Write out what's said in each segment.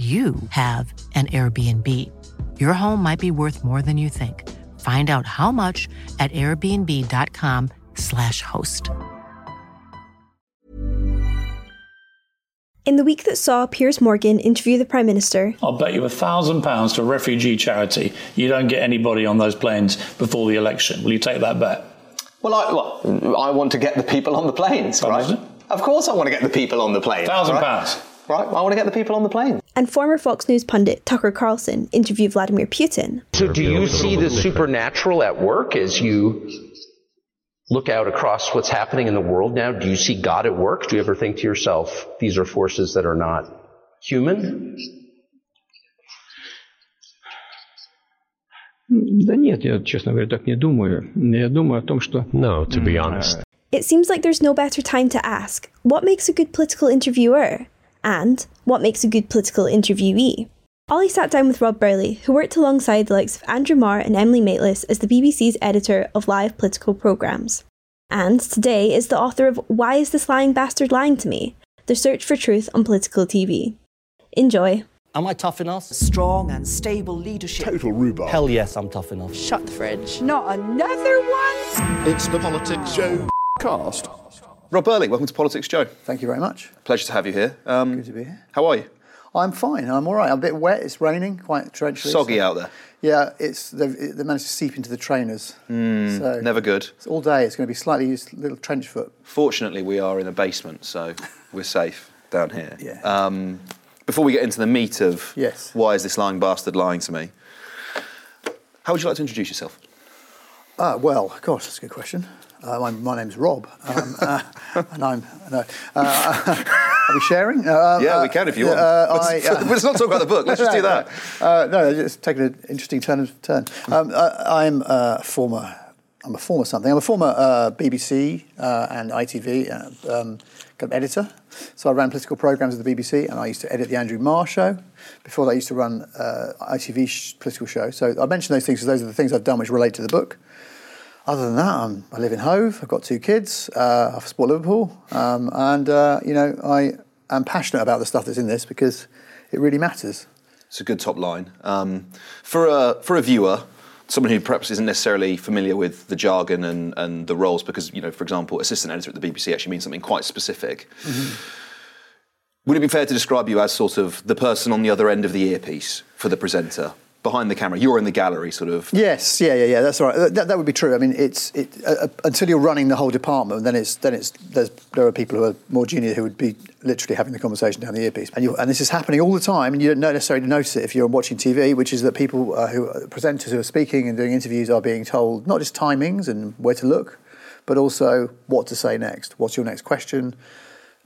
you have an Airbnb. Your home might be worth more than you think. Find out how much at airbnb.com/slash host. In the week that saw Piers Morgan interview the Prime Minister, I'll bet you a thousand pounds to a refugee charity you don't get anybody on those planes before the election. Will you take that bet? Well, I, well, I want to get the people on the planes, right? much is it? Of course, I want to get the people on the plane. Thousand right? pounds Right, I want to get the people on the plane. and former Fox News pundit Tucker Carlson interviewed Vladimir Putin. So, do you see the supernatural at work as you look out across what's happening in the world now? Do you see God at work? Do you ever think to yourself, these are forces that are not human? Да нет, я, честно говоря, так не думаю. Я думаю о том, что... No, to be honest. It seems like there's no better time to ask what makes a good political interviewer And what makes a good political interviewee. Ollie sat down with Rob Burley, who worked alongside the likes of Andrew Marr and Emily Maitlis as the BBC's editor of live political programmes. And today is the author of Why Is This Lying Bastard Lying to Me? The Search for Truth on Political TV. Enjoy. Am I tough enough? Strong and stable leadership. Total rhubarb. Hell yes, I'm tough enough. Shut the fridge. Not another one? It's the Politics Show cast. Rob Burley, welcome to Politics Joe. Thank you very much. Pleasure to have you here. Um, Good to be here. How are you? I'm fine. I'm all right. I'm a bit wet. It's raining, quite torrentially. Soggy so- out there. Yeah, it's they've, they managed to seep into the trainers. Mm, So- never good. It's all day. It's going to be slightly used, little trench foot. Fortunately, we are in a basement, so we're safe down here. Yeah. Um, before we get into the meat of Yes. why is this lying bastard lying to me, how would you like to introduce yourself? Uh, well, gosh, that's a good question. Uh, my, my name's Rob, um, uh, and I'm no. Uh, are we sharing? Uh, Yeah, uh, we can if you want. uh, Let's- let's not talk about the book. Let's just do that. Uh, no, it's taking an interesting turn. Turn. Um, I, I'm a former. I'm a former something. I'm a former uh, BBC uh, and ITV uh, um, kind of editor. So I ran political programs at the BBC, and I used to edit the Andrew Marr show. Before that, I used to run uh, ITV sh- political show. So I mention those things because those are the things I've done which relate to the book. Other than that, I'm, I live in Hove. I've got two kids. Uh, I support Liverpool, um, and uh, you know I am passionate about the stuff that's in this because it really matters. It's a good top line. Um, for, a, for a viewer, someone who perhaps isn't necessarily familiar with the jargon and, and the roles, because, you know, for example, assistant editor at the BBC actually means something quite specific. Would it be fair to describe you as sort of the person on the other end of the earpiece for the presenter? Behind the camera, you're in the gallery, sort of. Yes, yeah, yeah, yeah. That's right. That, that would be true. I mean, it's it, uh, uh, until you're running the whole department, then it's then it's there are people who are more junior who would be literally having the conversation down the earpiece, and you and this is happening all the time, and you don't necessarily notice it if you're watching TV, which is that people uh, who uh, presenters who are speaking and doing interviews are being told not just timings and where to look, but also what to say next. What's your next question?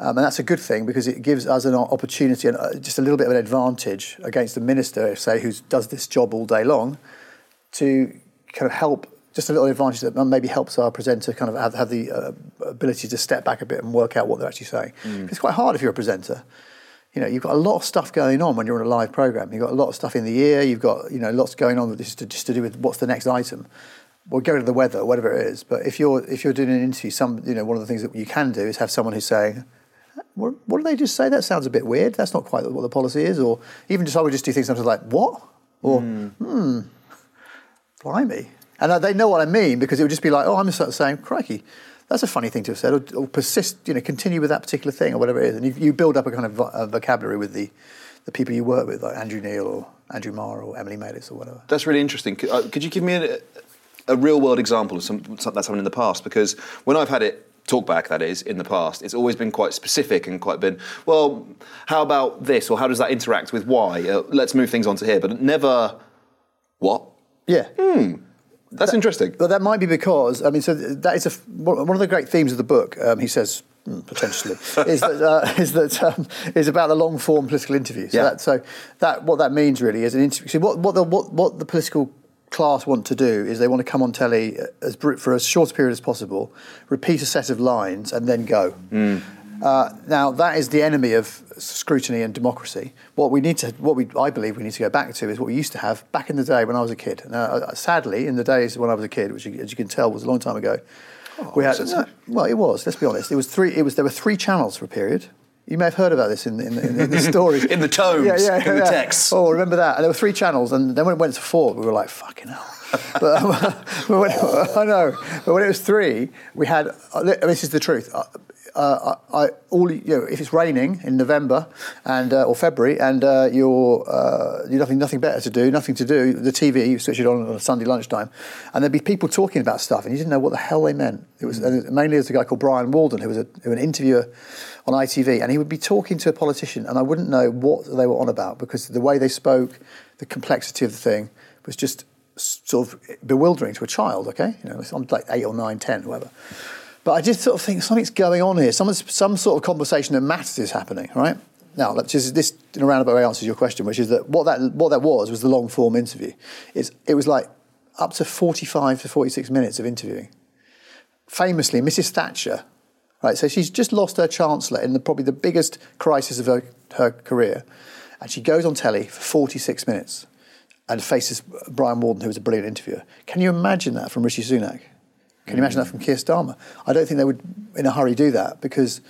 Um, and that's a good thing because it gives us an opportunity and uh, just a little bit of an advantage against the minister, say, who does this job all day long, to kind of help, just a little advantage that maybe helps our presenter kind of have, have the uh, ability to step back a bit and work out what they're actually saying. Mm. It's quite hard if you're a presenter. You know, you've got a lot of stuff going on when you're on a live program. You've got a lot of stuff in the ear. You've got you know lots going on this to, just to do with what's the next item. We'll go to the weather, whatever it is. But if you're if you're doing an interview, some you know one of the things that you can do is have someone who's saying, "What, what did they just say? That sounds a bit weird. That's not quite what the policy is." Or even just I would just do things sometimes like, "What?" or "Hmm, blimey," and they know what I mean because it would just be like, "Oh, I'm just saying, crikey." That's a funny thing to have said, or, or persist, you know, continue with that particular thing, or whatever it is, and you, you build up a kind of a vocabulary with the, the people you work with, like Andrew Neil or Andrew Marr or Emily Maitlis or whatever. That's really interesting. Could, uh, could you give me a, a real world example of some, something that's happened in the past? Because when I've had it talk back, that is, in the past, it's always been quite specific and quite been, well, how about this, or how does that interact with why Uh, let's move things on to here, but never, what? Yeah. Hmm. That's That- interesting. But that might be because I mean, so that is a one of the great themes of the book. Um, he says mm, potentially is that uh, is that um, is about the long form political interview. So, Yeah. that, so that what that means really is an interview. See, what what the what, what the political class want to do is they want to come on telly as br- for as short a period as possible, repeat a set of lines, and then go. Uh, now that is the enemy of scrutiny and democracy. What we need to, what we, I believe, we need to go back to is what we used to have back in the day when I was a kid. Now, uh, sadly, in the days when I was a kid, which, as you can tell, was a long time ago, we had. no, well, it was. Let's be honest. It was three. It was there were three channels for a period. You may have heard about this in, in, in, in the stories. In the tomes, in the texts. Oh, remember that? And there were three channels, and then when it went to four, we were like, "Fucking hell!" But, um, but when, I know. But when it was three, we had. Uh, this is the truth. Uh, uh, I, I, all you know, if it's raining in November and uh, or February, and uh, you're uh, you nothing nothing better to do, nothing to do. The TV, you switch it on on a Sunday lunchtime, and there'd be people talking about stuff, and you didn't know what the hell they meant. It was mainly there's a guy called Brian Walden, who was a, who an interviewer on ITV, and he would be talking to a politician, and I wouldn't know what they were on about because the way they spoke, the complexity of the thing was just sort of bewildering to a child. Okay, you know, I'm like eight or nine, ten, whatever. But I just sort of think something's going on here. Some, some sort of conversation that matters is happening, right? Now, just, this in a roundabout way answers your question, which is that what that, what that was was the long form interview. It's, it was like up to 45 to 46 minutes of interviewing. Famously, Mrs. Thatcher, right? So she's just lost her chancellor in the, probably the biggest crisis of her, her career. And she goes on telly for 46 minutes and faces Brian Walden, who was a brilliant interviewer. Can you imagine that from Rishi Sunak? Can you imagine that from Keir Starmer? I don't think they would, in a hurry, do that because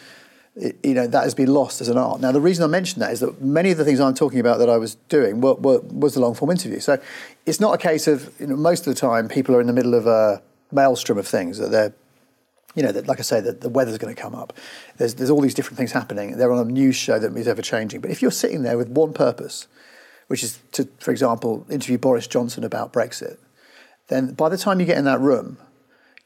it, you know that has been lost as an art. Now, the reason I mention that is that many of the things I'm talking about that I was doing were, were, was the long form interview. So it's not a case of you know most of the time people are in the middle of a maelstrom of things that they're you know, that, like I say, that the weather's going to come up. There's, there's all these different things happening. They're on a news show that is ever changing. But if you're sitting there with one purpose, which is to, for example, interview Boris Johnson about Brexit, then by the time you get in that room,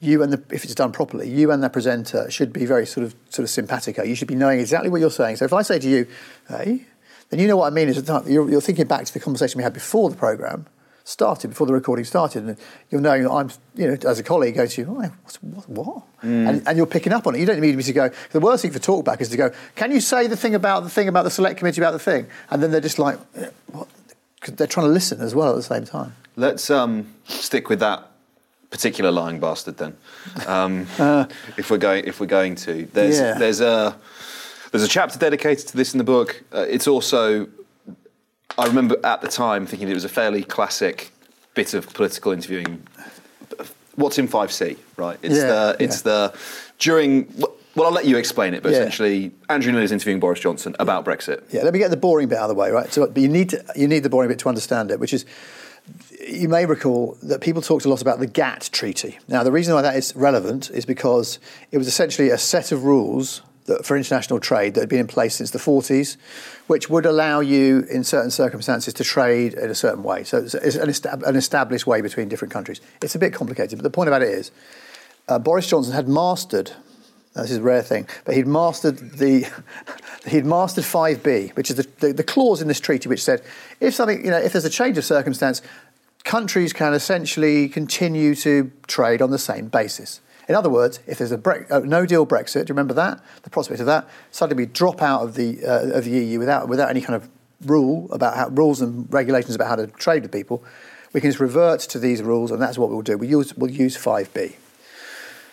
you and the, if it's done properly, you and the presenter should be very sort of sort of simpatico. You should be knowing exactly what you're saying. So if I say to you, "Hey," then you know what I mean. Is you're, you're thinking back to the conversation we had before the program started, before the recording started, and you're knowing that I'm, you know, as a colleague, going to you, oh, what, what? And, and you're picking up on it. You don't need me to go. The worst thing for talkback is to go, can you say the thing about the thing about the select committee about the thing? And then they're just like, "Eh, what? they're trying to listen as well at the same time. Let's um, stick with that particular lying bastard then. Um, if we're going, if we're going to, there's Yeah. there's a there's a chapter dedicated to this in the book. Uh, it's also, I remember at the time thinking it was a fairly classic bit of political interviewing. What's in Five C, right? It's Yeah, the it's the during. Well, I'll let you explain it, but Yeah. essentially, Andrew Neil is interviewing Boris Johnson about Brexit. Yeah, let me get the boring bit out of the way, right? So, but you need to, you need the boring bit to understand it, which is you may recall that people talked a lot about the GATT treaty. Now, the reason why that is relevant is because it was essentially a set of rules that, for international trade that had been in place since the 40s, which would allow you, in certain circumstances, to trade in a certain way. So it's an, estab- an established way between different countries. It's a bit complicated, but the point about it is uh, Boris Johnson had mastered. now, This is a rare thing, but he'd mastered the he'd mastered 5b, which is the, the, the clause in this treaty which said if something you know if there's a change of circumstance, countries can essentially continue to trade on the same basis. In other words, if there's a uh, no deal Brexit, do you remember that? The prospect of that, suddenly we drop out of the uh, of the EU without without any kind of rule about how rules and regulations about how to trade with people. We can just revert to these rules, and that's what we'll do. We use we'll use 5b.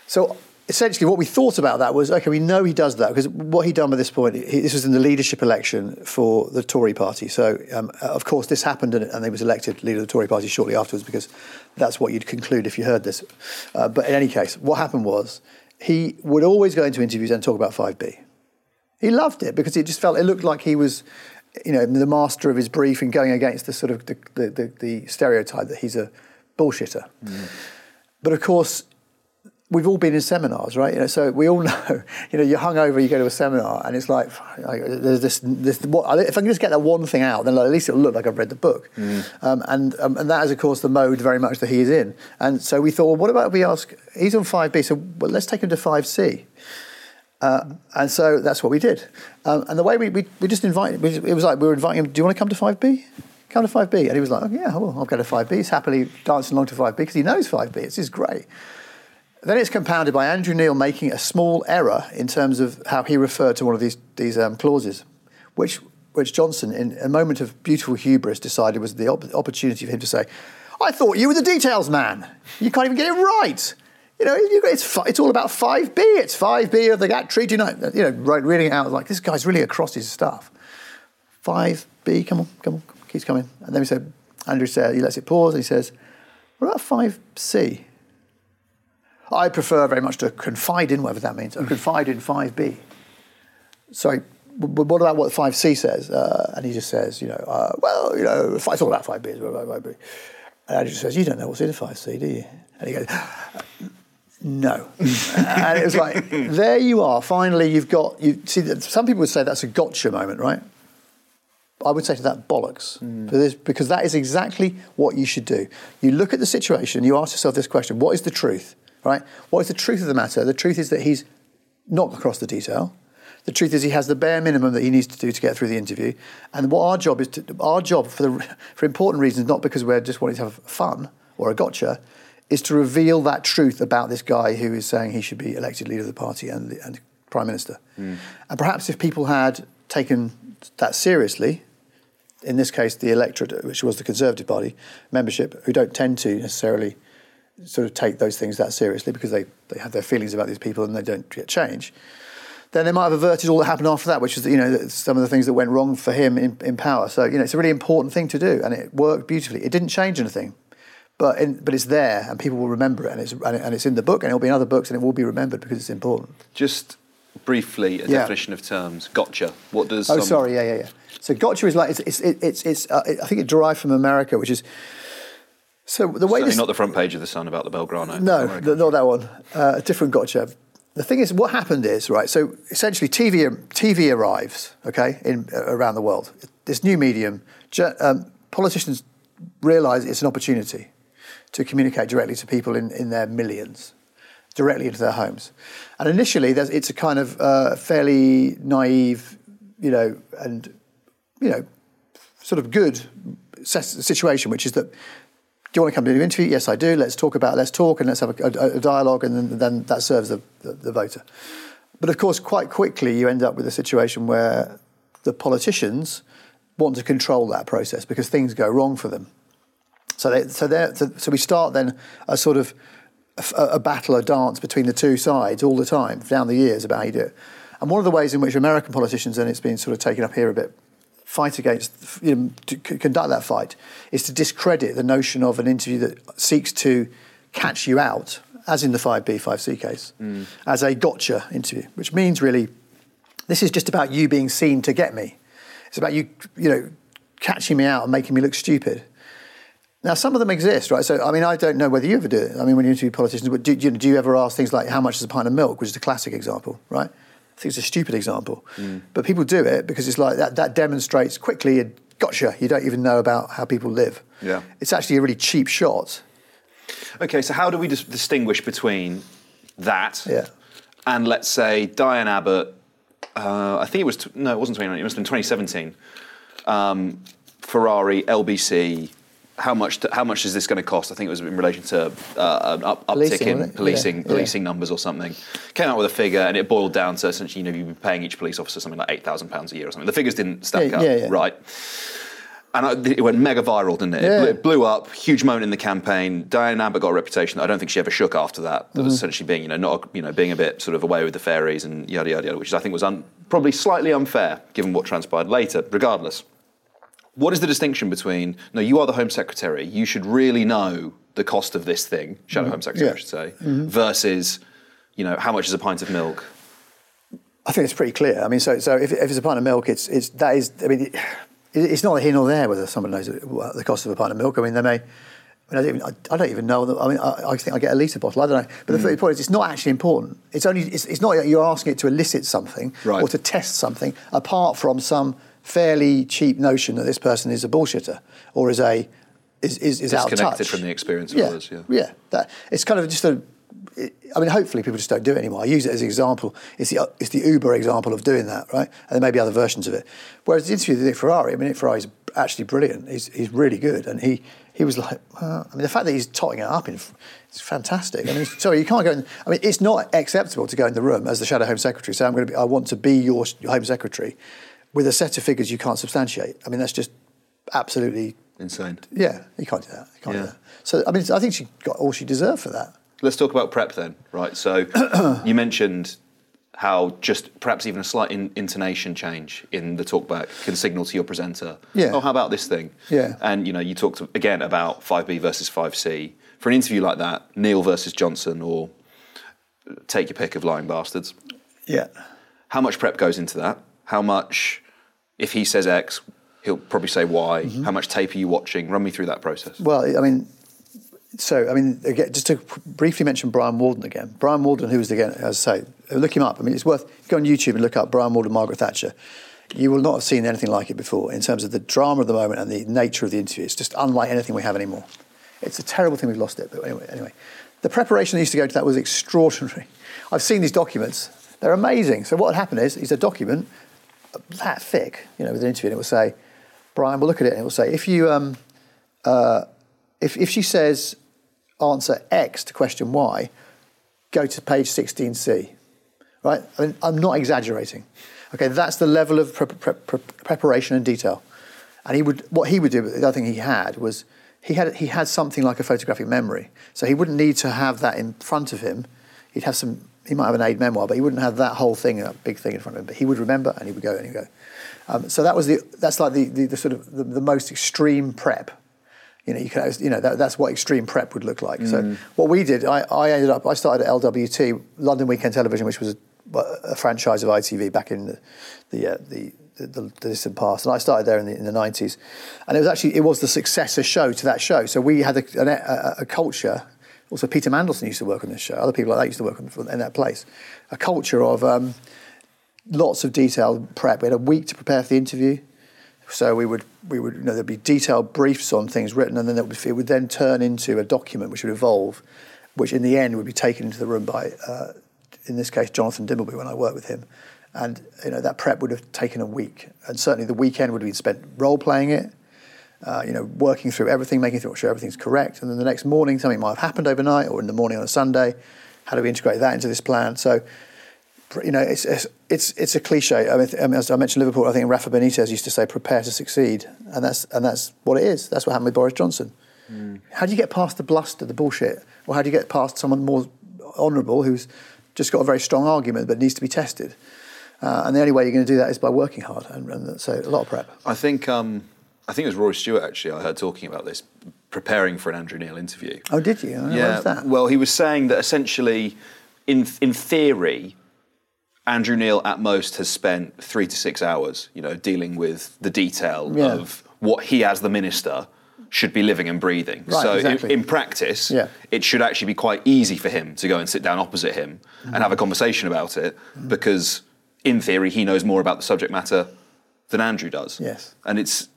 So essentially what we thought about that was okay we know he does that because what he'd done by this point he, this was in the leadership election for the Tory party. So um, of course this happened and, and he was elected leader of the Tory party shortly afterwards because that's what you'd conclude if you heard this. Uh, but in any case what happened was he would always go into interviews and talk about 5b he loved it because it just felt it looked like he was you know the master of his brief and going against the sort of the, the, the, the stereotype that he's a bullshitter. Mm. but of course we've all been in seminars, right? You know, so we all know, you know, you're hungover, you go to a seminar, and it's like, like there's this, this what, if I can just get that one thing out, then like, at least it'll look like I've read the book. Mm. Um, and um, and that is, of course, the mode very much that he is in. And so we thought, well, what about if we ask, he's on 5B, so well, let's take him to 5C. Uh, and so that's what we did. Um, and the way we, we, we just invited, it was like we were inviting him, do you want to come to 5B? Come to 5B. And he was like, oh, yeah, well, I'll go to 5B. He's happily dancing along to 5B because he knows 5B. It's just great. Then it's compounded by Andrew Neil making a small error in terms of how he referred to one of these, these um, clauses, which, which Johnson, in a moment of beautiful hubris, decided was the op- opportunity for him to say, I thought you were the details man. You can't even get it right. You know, it's, it's all about 5B. It's 5B of the GATT Treaty. You know, reading it out, like, this guy's really across his stuff. 5B, come on, come on, keeps coming. And then we said, Andrew said, he lets it pause and he says, what about 5C? I prefer very much to confide in, whatever that means, or confide in 5B. Sorry, but what about what 5C says? Uh, and he just says, you know, uh, well, you know, it's all about 5B. 5B. And Andrew says, you don't know what's in 5C, do you? And he goes, no. and it was like, there you are. Finally, you've got, you see, some people would say that's a gotcha moment, right? I would say to that bollocks mm. for this, because that is exactly what you should do. You look at the situation, you ask yourself this question: What is the truth? Right? What is the truth of the matter? The truth is that he's not across the detail. The truth is he has the bare minimum that he needs to do to get through the interview. And what our job is to, our job for the, for important reasons, not because we're just wanting to have fun or a gotcha, is to reveal that truth about this guy who is saying he should be elected leader of the party and, and prime minister. Mm. And perhaps if people had taken that seriously, in this case the electorate, which was the Conservative Party membership, who don't tend to necessarily sort of take those things that seriously because they, they have their feelings about these people and they don't get change, then they might have averted all that happened after that, which is you know some of the things that went wrong for him in, in power. So you know it's a really important thing to do, and it worked beautifully. It didn't change anything, but in, but it's there, and people will remember it, and it's and, it, and it's in the book, and it'll be in other books, and it will be remembered because it's important. Just briefly, a yeah. definition of terms. Gotcha. What does? Oh, sorry. Yeah, yeah, yeah. So gotcha is like it's it's it's, it's uh, I think it derived from America, which is so the way Certainly this, not the front page of the Sun about the Belgrano. No, not that one. Uh, a different gotcha. The thing is, what happened is right. So essentially, TV TV arrives okay in uh, around the world. This new medium, um, politicians realise it's an opportunity to communicate directly to people in, in their millions, directly into their homes. And initially, it's a kind of uh, fairly naive, you know, and you know, sort of good situation, which is that do you want to come to an interview? Yes, I do. Let's talk about, let's talk and let's have a, a, a dialogue, and then, then, that serves the, the, the voter. But of course, quite quickly, you end up with a situation where the politicians want to control that process because things go wrong for them. So, they, so, so, so we start then a sort of a, a, battle, a dance between the two sides all the time down the years about how you do it. And one of the ways in which American politicians, and it's been sort of taken up here a bit, fight against, you know, to conduct that fight is to discredit the notion of an interview that seeks to catch you out, as in the 5B, 5C case, mm. as a gotcha interview, which means really this is just about you being seen to get me. It's about you, you know, catching me out and making me look stupid. Now, some of them exist, right? So, I mean, I don't know whether you ever do it. I mean, when you interview politicians, but do, you, do you ever ask things like, how much is a pint of milk, which is a classic example, right? I think it's a stupid example, mm. but people do it because it's like that. That demonstrates quickly. A gotcha. You don't even know about how people live. Yeah, it's actually a really cheap shot. Okay, so how do we dis- distinguish between that yeah. and let's say Diane Abbott? Uh, I think it was t- no, it wasn't 2019. It must have been 2017. Um, Ferrari, LBC, how much to, how much is this going to cost? I think it was in relation to uh, an up, uptick in policing yeah. policing yeah. numbers or something. Came out with a figure, and it boiled down to essentially you know you'd be paying each police officer something like eight thousand pounds a year or something. The figures didn't stack yeah, up, right? and I, it went mega viral, didn't it? It, blew, it blew up, huge moment in the campaign. Diane Abbott got a reputation that I don't think she ever shook after that. That was Mhm. essentially being, you know, not you know, being a bit sort of away with the fairies and yada yada yada, which I think was un, probably slightly unfair given what transpired later. Regardless, what is the distinction between no, you are the Home Secretary, you should really know the cost of this thing, Shadow Mhm. Home Secretary, Yeah. I should say, Mhm. versus, you know, how much is a pint of milk? I think it's pretty clear. I mean, so so if, if it's a pint of milk, it's it's that is. I mean, it, it's not a here nor there whether someone knows the cost of a pint of milk. I mean, they may. I, mean, I, don't, even, I, I don't even know. I mean, I, I think I get a litre bottle. I don't know. But the point is, it's not actually important. It's only. It's, it's not that you're asking it to elicit something Right. or to test something, apart from some fairly cheap notion that this person is a bullshitter or is a is is, is out of Disconnected touch. from the experience of yeah, others. Yeah. yeah. That it's kind of just a I mean, hopefully people just don't do it anymore. I use it as an example. It's the it's the Uber example of doing that, right? And there may be other versions of it. Whereas the interview with Nick Ferrari, I mean, Nick Ferrari's actually brilliant. He's he's really good, and he he was like, well, I mean, the fact that he's totting it up in. It's fantastic. I mean, sorry, you can't go. In, I mean, it's not acceptable to go in the room as the shadow home secretary. Say, I'm going to be. I want to be your home secretary, with a set of figures you can't substantiate. I mean, that's just absolutely insane. Yeah, you can't do that. You can't Yeah. do that. So, I mean, I think she got all she deserved for that. Let's talk about prep then, right? So you mentioned how just perhaps even a slight in, intonation change in the talkback can signal to your presenter, Yeah. oh, how about this thing? Yeah. And you know, you talked again about 5B versus 5C. For an interview like that, Neil versus Johnson, or uh, take your pick of lying bastards. Yeah. How much prep goes into that? How much, if he says X, he'll probably say Y. Mm-hmm. How much tape are you watching? Run me through that process. Well, I mean, so I mean, again, just to briefly mention Brian Walden again. Brian Walden, who was again, as I say, look him up. I mean, it's worth go on YouTube and look up Brian Walden, Margaret Thatcher. You will not have seen anything like it before in terms of the drama of the moment and the nature of the interview. It's just unlike anything we have anymore. It's a terrible thing we've lost it, but anyway, anyway, the preparation that used to go to that was extraordinary. I've seen these documents; they're amazing. So what would happen is, is a document that thick, you know, with an interview, and it will say, Brian, will look at it and it will say, if you, um, uh, if, if she says answer X to question Y, go to page 16C, right? I mean, I'm not exaggerating. Okay, that's the level of pre- pre- pre- preparation and detail. And he would, what he would do, the other thing he had was, he had, he had something like a photographic memory. So he wouldn't need to have that in front of him. He'd have some, he might have an aide memoire, but he wouldn't have that whole thing, a big thing in front of him. But he would remember and he would go and he'd go. Um, so that was the, that's like the, the, the sort of the, the most extreme prep. You know, you can, you know that, that's what extreme prep would look like. So Mm. what we did, I, I ended up, I started at LWT, London Weekend Television, which was a, a franchise of ITV back in the the, uh, the, the, the, the distant past, and I started there in the, in the 90s. And it was actually, it was the successor show to that show. So we had a, an- a, a culture, also Peter Mandelson used to work on this show, other people like that used to work in that place, a culture of um, lots of detailed prep. We had a week to prepare for the interview. So we would, we would, you know, there'd be detailed briefs on things written, and then it would, it would then turn into a document which would evolve, which in the end would be taken into the room by, uh, in this case, Jonathan Dimbleby when I worked with him, and you know that prep would have taken a week, and certainly the weekend would have been spent role playing it, uh, you know, working through everything, making sure everything's correct, and then the next morning something might have happened overnight, or in the morning on a Sunday, how do we integrate that into this plan? So you know, it's it's it's, it's a cliche. I mean, as I mentioned Liverpool, I think Rafa Benitez used to say, "Prepare to succeed," and that's and that's what it is. That's what happened with Boris Johnson. How do you get past the bluster, the bullshit, or how do you get past someone more honourable who's just got a very strong argument but needs to be tested? Uh, and the only way you're going to do that is by working hard, and, and so a lot of prep. I think um, I think it was Rory Stewart actually. I heard talking about this, preparing for an Andrew Neil interview. Oh, did you? Yeah. Well, he was saying that essentially, in in theory, Andrew Neil at most has spent three to six hours, you know, dealing with the detail Yeah. of what he as the minister should be living and breathing. Right, so exactly. in, in practice, Yeah. it should actually be quite easy for him to go and sit down opposite him and have a conversation about it because in theory he knows more about the subject matter than Andrew does. Yes. And it's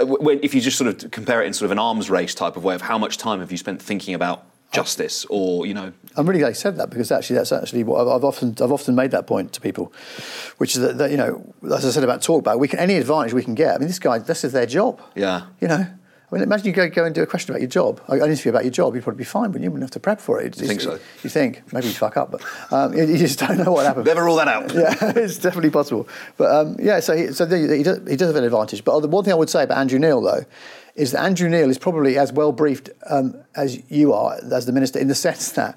Uh, when, if you just sort of compare it in sort of an arms race type of way of how much time have you spent thinking about justice or you know I'm really glad you said that because actually that's actually what I've, I've often I've often made that point to people, which is that, that you know as I said about talkback, we can any advantage we can get. I mean, this guy this is their job. yeah You know, I mean, imagine you go, go and do a question about your job, an interview about your job, you'd probably be fine, wouldn't you? Wouldn't have to prep for it. You think so? You think, maybe you fuck up, but um, you, you just don't know what happened. Never rule that out. Yeah, it's definitely possible. But um, yeah, so, he, so he, he, does, he does have an advantage. But the one thing I would say about Andrew Neil, though, is that Andrew Neil is probably as well briefed um, as you are, as the minister, in the sense that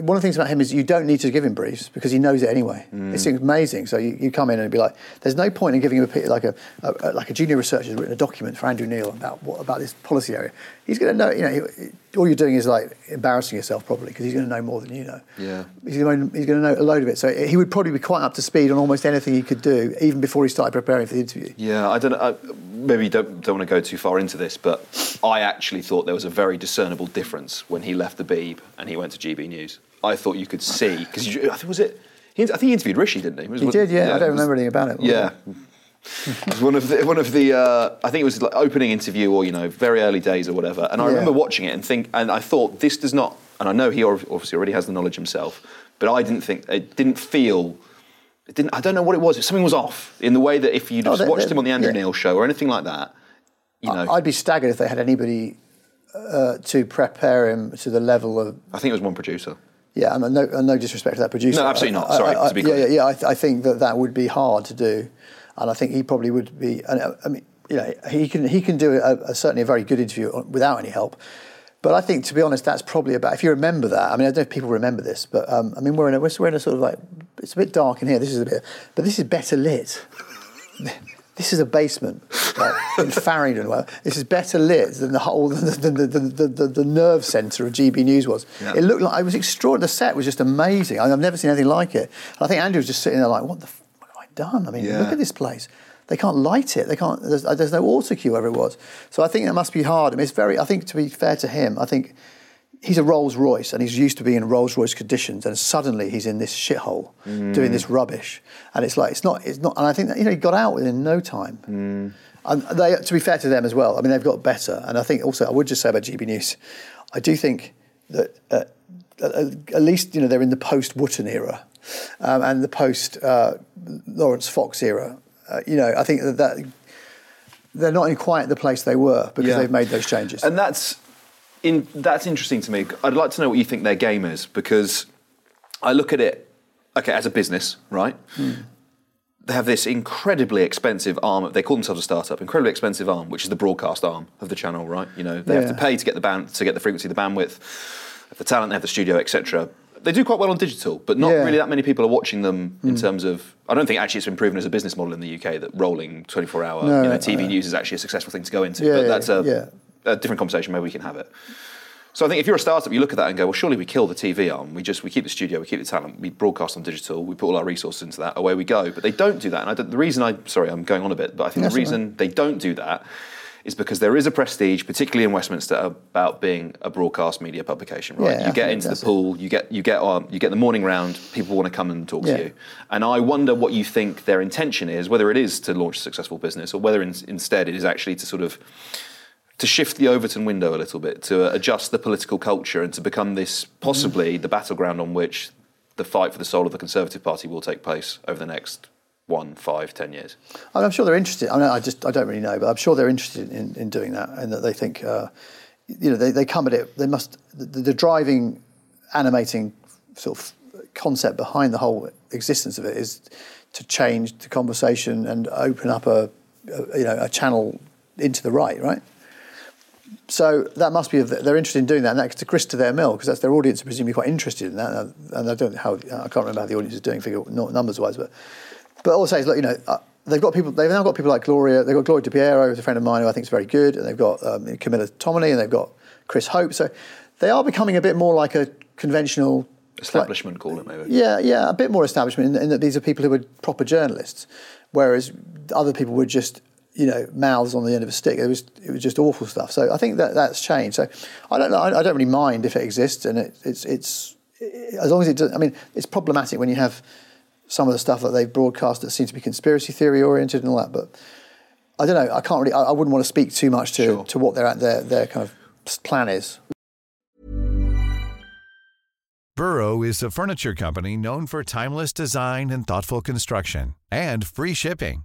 one of the things about him is you don't need to give him briefs because he knows it anyway. Mm. It seems amazing. So you, you come in and be like, there's no point in giving him a like a, a like a junior researcher has written a document for Andrew Neil about what about this policy area. He's going to know. You know, he, all you're doing is like embarrassing yourself probably because he's going to know more than you know. Yeah. He's going, to, know a load of it. So he would probably be quite up to speed on almost anything he could do, even before he started preparing for the interview. Yeah, I don't know. I, maybe you don't, don't want to go too far into this, but I actually thought there was a very discernible difference when he left the Beeb and he went to GB News. I thought you could see because I think was it. He, I think he interviewed Rishi, didn't he? He was- did, yeah. I don't was- remember anything about it. Yeah. it was one of the one of the uh, I think it was like opening interview or you know very early days or whatever. And I Yeah. remember watching it and think and I thought this does not. And I know he obviously already has the knowledge himself, but I didn't think it didn't feel. It didn't. I don't know what it was. Something was off in the way that if you'd Oh, they- watched him on the Andrew yeah. Neil show or anything like that, you know, I'd be staggered if they had anybody uh, to prepare him to the level of I think it was one producer. Yeah, and no, and no disrespect to that producer. No, absolutely not. I- Sorry, I- to be clear. yeah, yeah. I, th- I think that that would be hard to do, and I think he probably would be. And uh, I mean, you know, he can he can do a, a, certainly a very good interview without any help. But I think, to be honest, that's probably about. If you remember that, I mean, I don't know if people remember this, but um, I mean, we're in a we're in a sort of like it's a bit dark in here. This is a bit, but this is better lit. This is a basement like, in Farringdon. Well, this is better lit than the whole than the, the, the, the, nerve centre of GB News was. Yeah. It looked like it was extraordinary. The set was just amazing. I- I've never seen anything like it. And I think Andrew was just sitting there like, what the f- what have I done? I mean, Yeah. look at this place. They can't light it. They can't. There's, there's no auto cue wherever it was. So I think that must be hard. I mean, it's very. I think to be fair to him, I think he's a Rolls Royce and he's used to being in Rolls Royce conditions, and suddenly he's in this shithole Mm. doing this rubbish, and it's like it's not. It's not. And I think that you know he got out within no time. Mm. And they, to be fair to them as well, I mean, they've got better. And I think also, I would just say about GB News, I do think that uh, at, least, you know, they're in the post Wootton era um, and the post uh, Laurence Fox era. Uh, you know, I think that, that they're not in quite the place they were because Yeah. they've made those changes. And that's in, that's interesting to me. I'd like to know what you think their game is because I look at it, okay, as a business, right? They have this incredibly expensive arm. They call themselves a startup. Incredibly expensive arm, which is the broadcast arm of the channel, right? You know, they have to pay to get the band, to get the frequency, the bandwidth, the talent, they have the studio, etc. They do quite well on digital, but not Yeah. really that many people are watching them in Mm. terms of. I don't think actually it's been proven as a business model in the UK that rolling 24 hour No, you know, TV news is actually a successful thing to go into. Yeah, but yeah, that's a, yeah. A different conversation. Maybe we can have it. So I think if you're a startup, you look at that and go, well, surely we kill the TV arm. We just we keep the studio, we keep the talent, we broadcast on digital, we put all our resources into that. Away we go. But they don't do that. And don't, the reason I sorry, I'm going on a bit, but I think That's the reason they don't do that is because there is a prestige, particularly in Westminster, about being a broadcast media publication. Right? Yeah, you get into the that's it. pool, you get you get um, you get the morning round. People want to come and talk Yeah. to you, and I wonder what you think their intention is, whether it is to launch a successful business or whether in, instead it is actually to sort of to shift the Overton window a little bit, to adjust the political culture, and to become this possibly the battleground on which the fight for the soul of the Conservative Party will take place over the next one, five, ten years. I'm sure they're interested. I mean, I just I don't really know, but I'm sure they're interested in, in doing that, and that they think, uh, you know, they, they come at it. They must the, the driving, animating sort of concept behind the whole existence of it is to change the conversation and open up a, a you know a channel into the right, right. So that must be they're interested in doing that, and that's to grist to their mill because that's their audience are presumably quite interested in that. And I don't know how I can't remember how the audience is doing figure numbers wise, but but all I say is, look, you know, uh, they've got people. They've now got people like Gloria. They've got Gloria De Piero, who's a friend of mine, who I think is very good, and they've got um, Camilla Tominey, and they've got Chris Hope. So they are becoming a bit more like a conventional Establishment, call it maybe. Yeah, yeah, a bit more establishment in, in that these are people who are proper journalists, whereas other people were just you know mouths on the end of a stick. It was it was just awful stuff. So I think that that's changed. So I don't know. I, I don't really mind if it exists, and it, it's it's as long as it does. I mean, it's problematic when you have some of the stuff that they've broadcast that seems to be conspiracy theory oriented and all that. But I don't know. I can't really. I, I wouldn't want to speak too much to, to what their their their kind of plan is. Burrow is a furniture company known for timeless design and thoughtful construction and free shipping,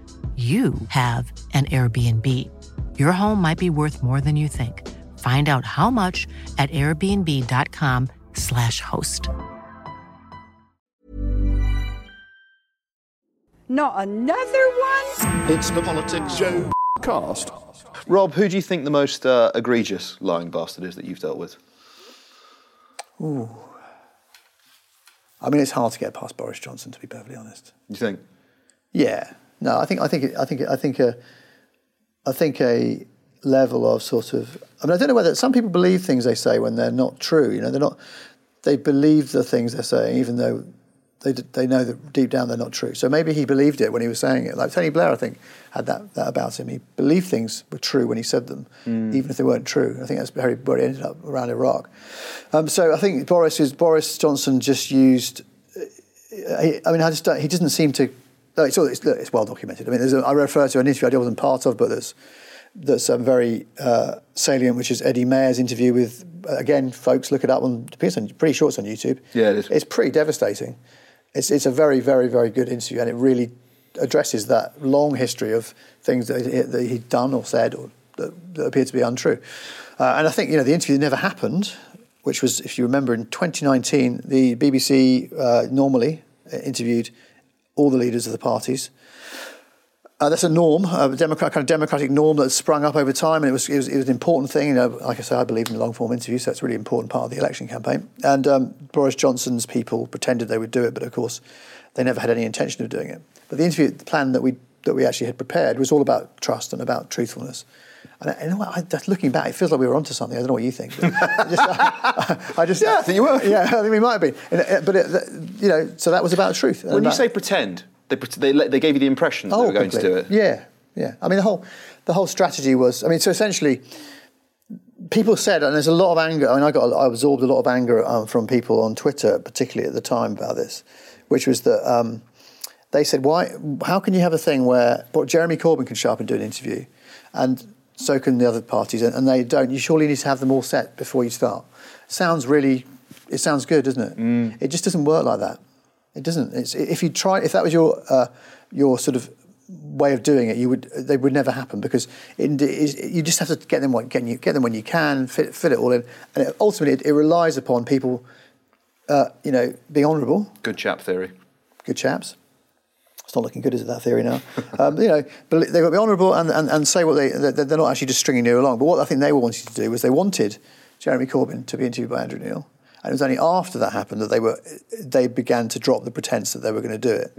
you have an Airbnb. Your home might be worth more than you think. Find out how much at airbnb.com/slash host. Not another one? It's the Politics Show cast. Rob, who do you think the most uh, egregious lying bastard is that you've dealt with? Ooh. I mean, it's hard to get past Boris Johnson, to be perfectly honest. You think? Yeah. No, I think I think I think I think a I think a level of sort of I mean I don't know whether some people believe things they say when they're not true. You know, they're not they believe the things they're saying even though they they know that deep down they're not true. So maybe he believed it when he was saying it. Like Tony Blair, I think had that that about him. He believed things were true when he said them, Mm. even if they weren't true. I think that's where he ended up around Iraq. Um, so I think Boris is Boris Johnson just used. I I mean, I just he doesn't seem to. No, it's, it's, look, it's well documented. I mean, there's a, I refer to an interview I wasn't part of, but there's that's um, very uh, salient, which is Eddie Mair's interview with. Again, folks, look it up on. It's pretty sure it's on YouTube. Yeah, it is. It's pretty devastating. It's it's a very very very good interview, and it really addresses that long history of things that, he, that he'd done or said or that, that appeared to be untrue. Uh, and I think you know the interview never happened, which was, if you remember, in 2019, the BBC uh, normally interviewed all the leaders of the parties. Uh, that's a norm, a kind of democratic norm that's sprung up over time, and it was, it was, it was an important thing. You know, like I said, I believe in long form interviews, so that's a really important part of the election campaign. And um, Boris Johnson's people pretended they would do it, but of course, they never had any intention of doing it. But the interview the plan that we that we actually had prepared was all about trust and about truthfulness. And I, you know what, I, just looking back, it feels like we were onto something. I don't know what you think. I just, I, I just, Yeah, I think you were. Yeah, I think we might have been. And, uh, But it, you know, so that was about truth. When you say pretend, they, they, they gave you the impression that they were going to do it. Yeah, yeah. I mean, the whole the whole strategy was. I mean, so essentially, people said, and there's a lot of anger. I mean, I got I absorbed a lot of anger um, from people on Twitter, particularly at the time about this, which was that um, they said, "Why? How can you have a thing where but Jeremy Corbyn can show up and do an interview, and so can the other parties, and, they don't? You surely need to have them all set before you start." Sounds really, it sounds good, doesn't it? It just doesn't work like that. It doesn't. It's, if you try, if that was your uh, your sort of way of doing it, you would they would never happen because it, it, you just have to get them when get, you, get them when you can, fit, fit it all in, and it, ultimately it, it relies upon people, uh, you know, being honourable, Good chap theory. good chaps. It's not looking good, is it, that theory now? um, you know, but they've got to be honourable and, and, and say what they, they're they're not actually just stringing you along. But what I think they were wanting to do was they wanted Jeremy Corbyn to be interviewed by Andrew Neil. And it was only after that happened that they were they began to drop the pretense that they were going to do it.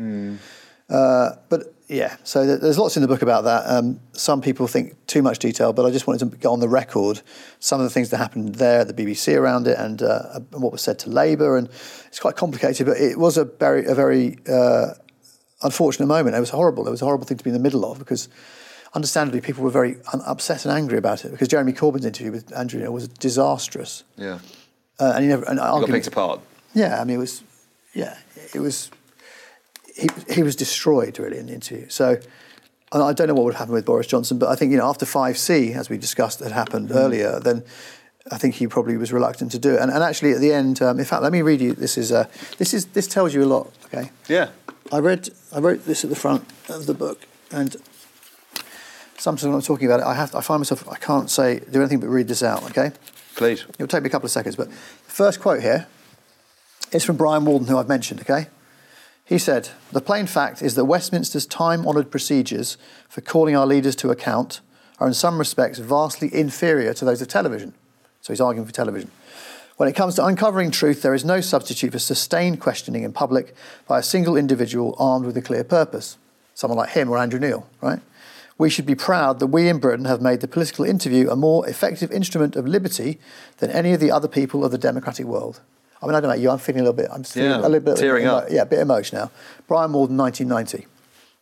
Uh, but yeah, so there's lots in the book about that. Um, some people think too much detail, but I just wanted to get on the record some of the things that happened there at the BBC around it and, uh, what was said to Labour. And it's quite complicated, but it was a very, a very uh, unfortunate moment. It was horrible. It was a horrible thing to be in the middle of because, understandably, people were very upset and angry about it because Jeremy Corbyn's interview with Andrew Neil was disastrous. Yeah. Uh, and he never, and got picked apart. yeah, I mean, it was, yeah, it was, he, he was destroyed really in the interview. So I don't know what would happen with Boris Johnson, but I think, you know, after 5C, as we discussed, had happened Mm. earlier, then I think he probably was reluctant to do it. And, and actually, at the end, um, in fact, let me read you. This is uh, this is this tells you a lot. Okay. Yeah. I read I wrote this at the front of the book, and sometimes when I'm talking about it, I have I find myself I can't say do anything but read this out. Okay. Please. It'll take me a couple of seconds, but the first quote here is from Brian Walden, who I've mentioned. Okay. He said, The plain fact is that Westminster's time honoured procedures for calling our leaders to account are in some respects vastly inferior to those of television. So he's arguing for television. When it comes to uncovering truth, there is no substitute for sustained questioning in public by a single individual armed with a clear purpose. Someone like him or Andrew Neil, right? We should be proud that we in Britain have made the political interview a more effective instrument of liberty than any of the other people of the democratic world. I mean, I don't know you, I'm feeling a little bit, I'm feeling Yeah, a little bit, tearing emo- up. Yeah, a bit emotional now. Brian Morden, 1990.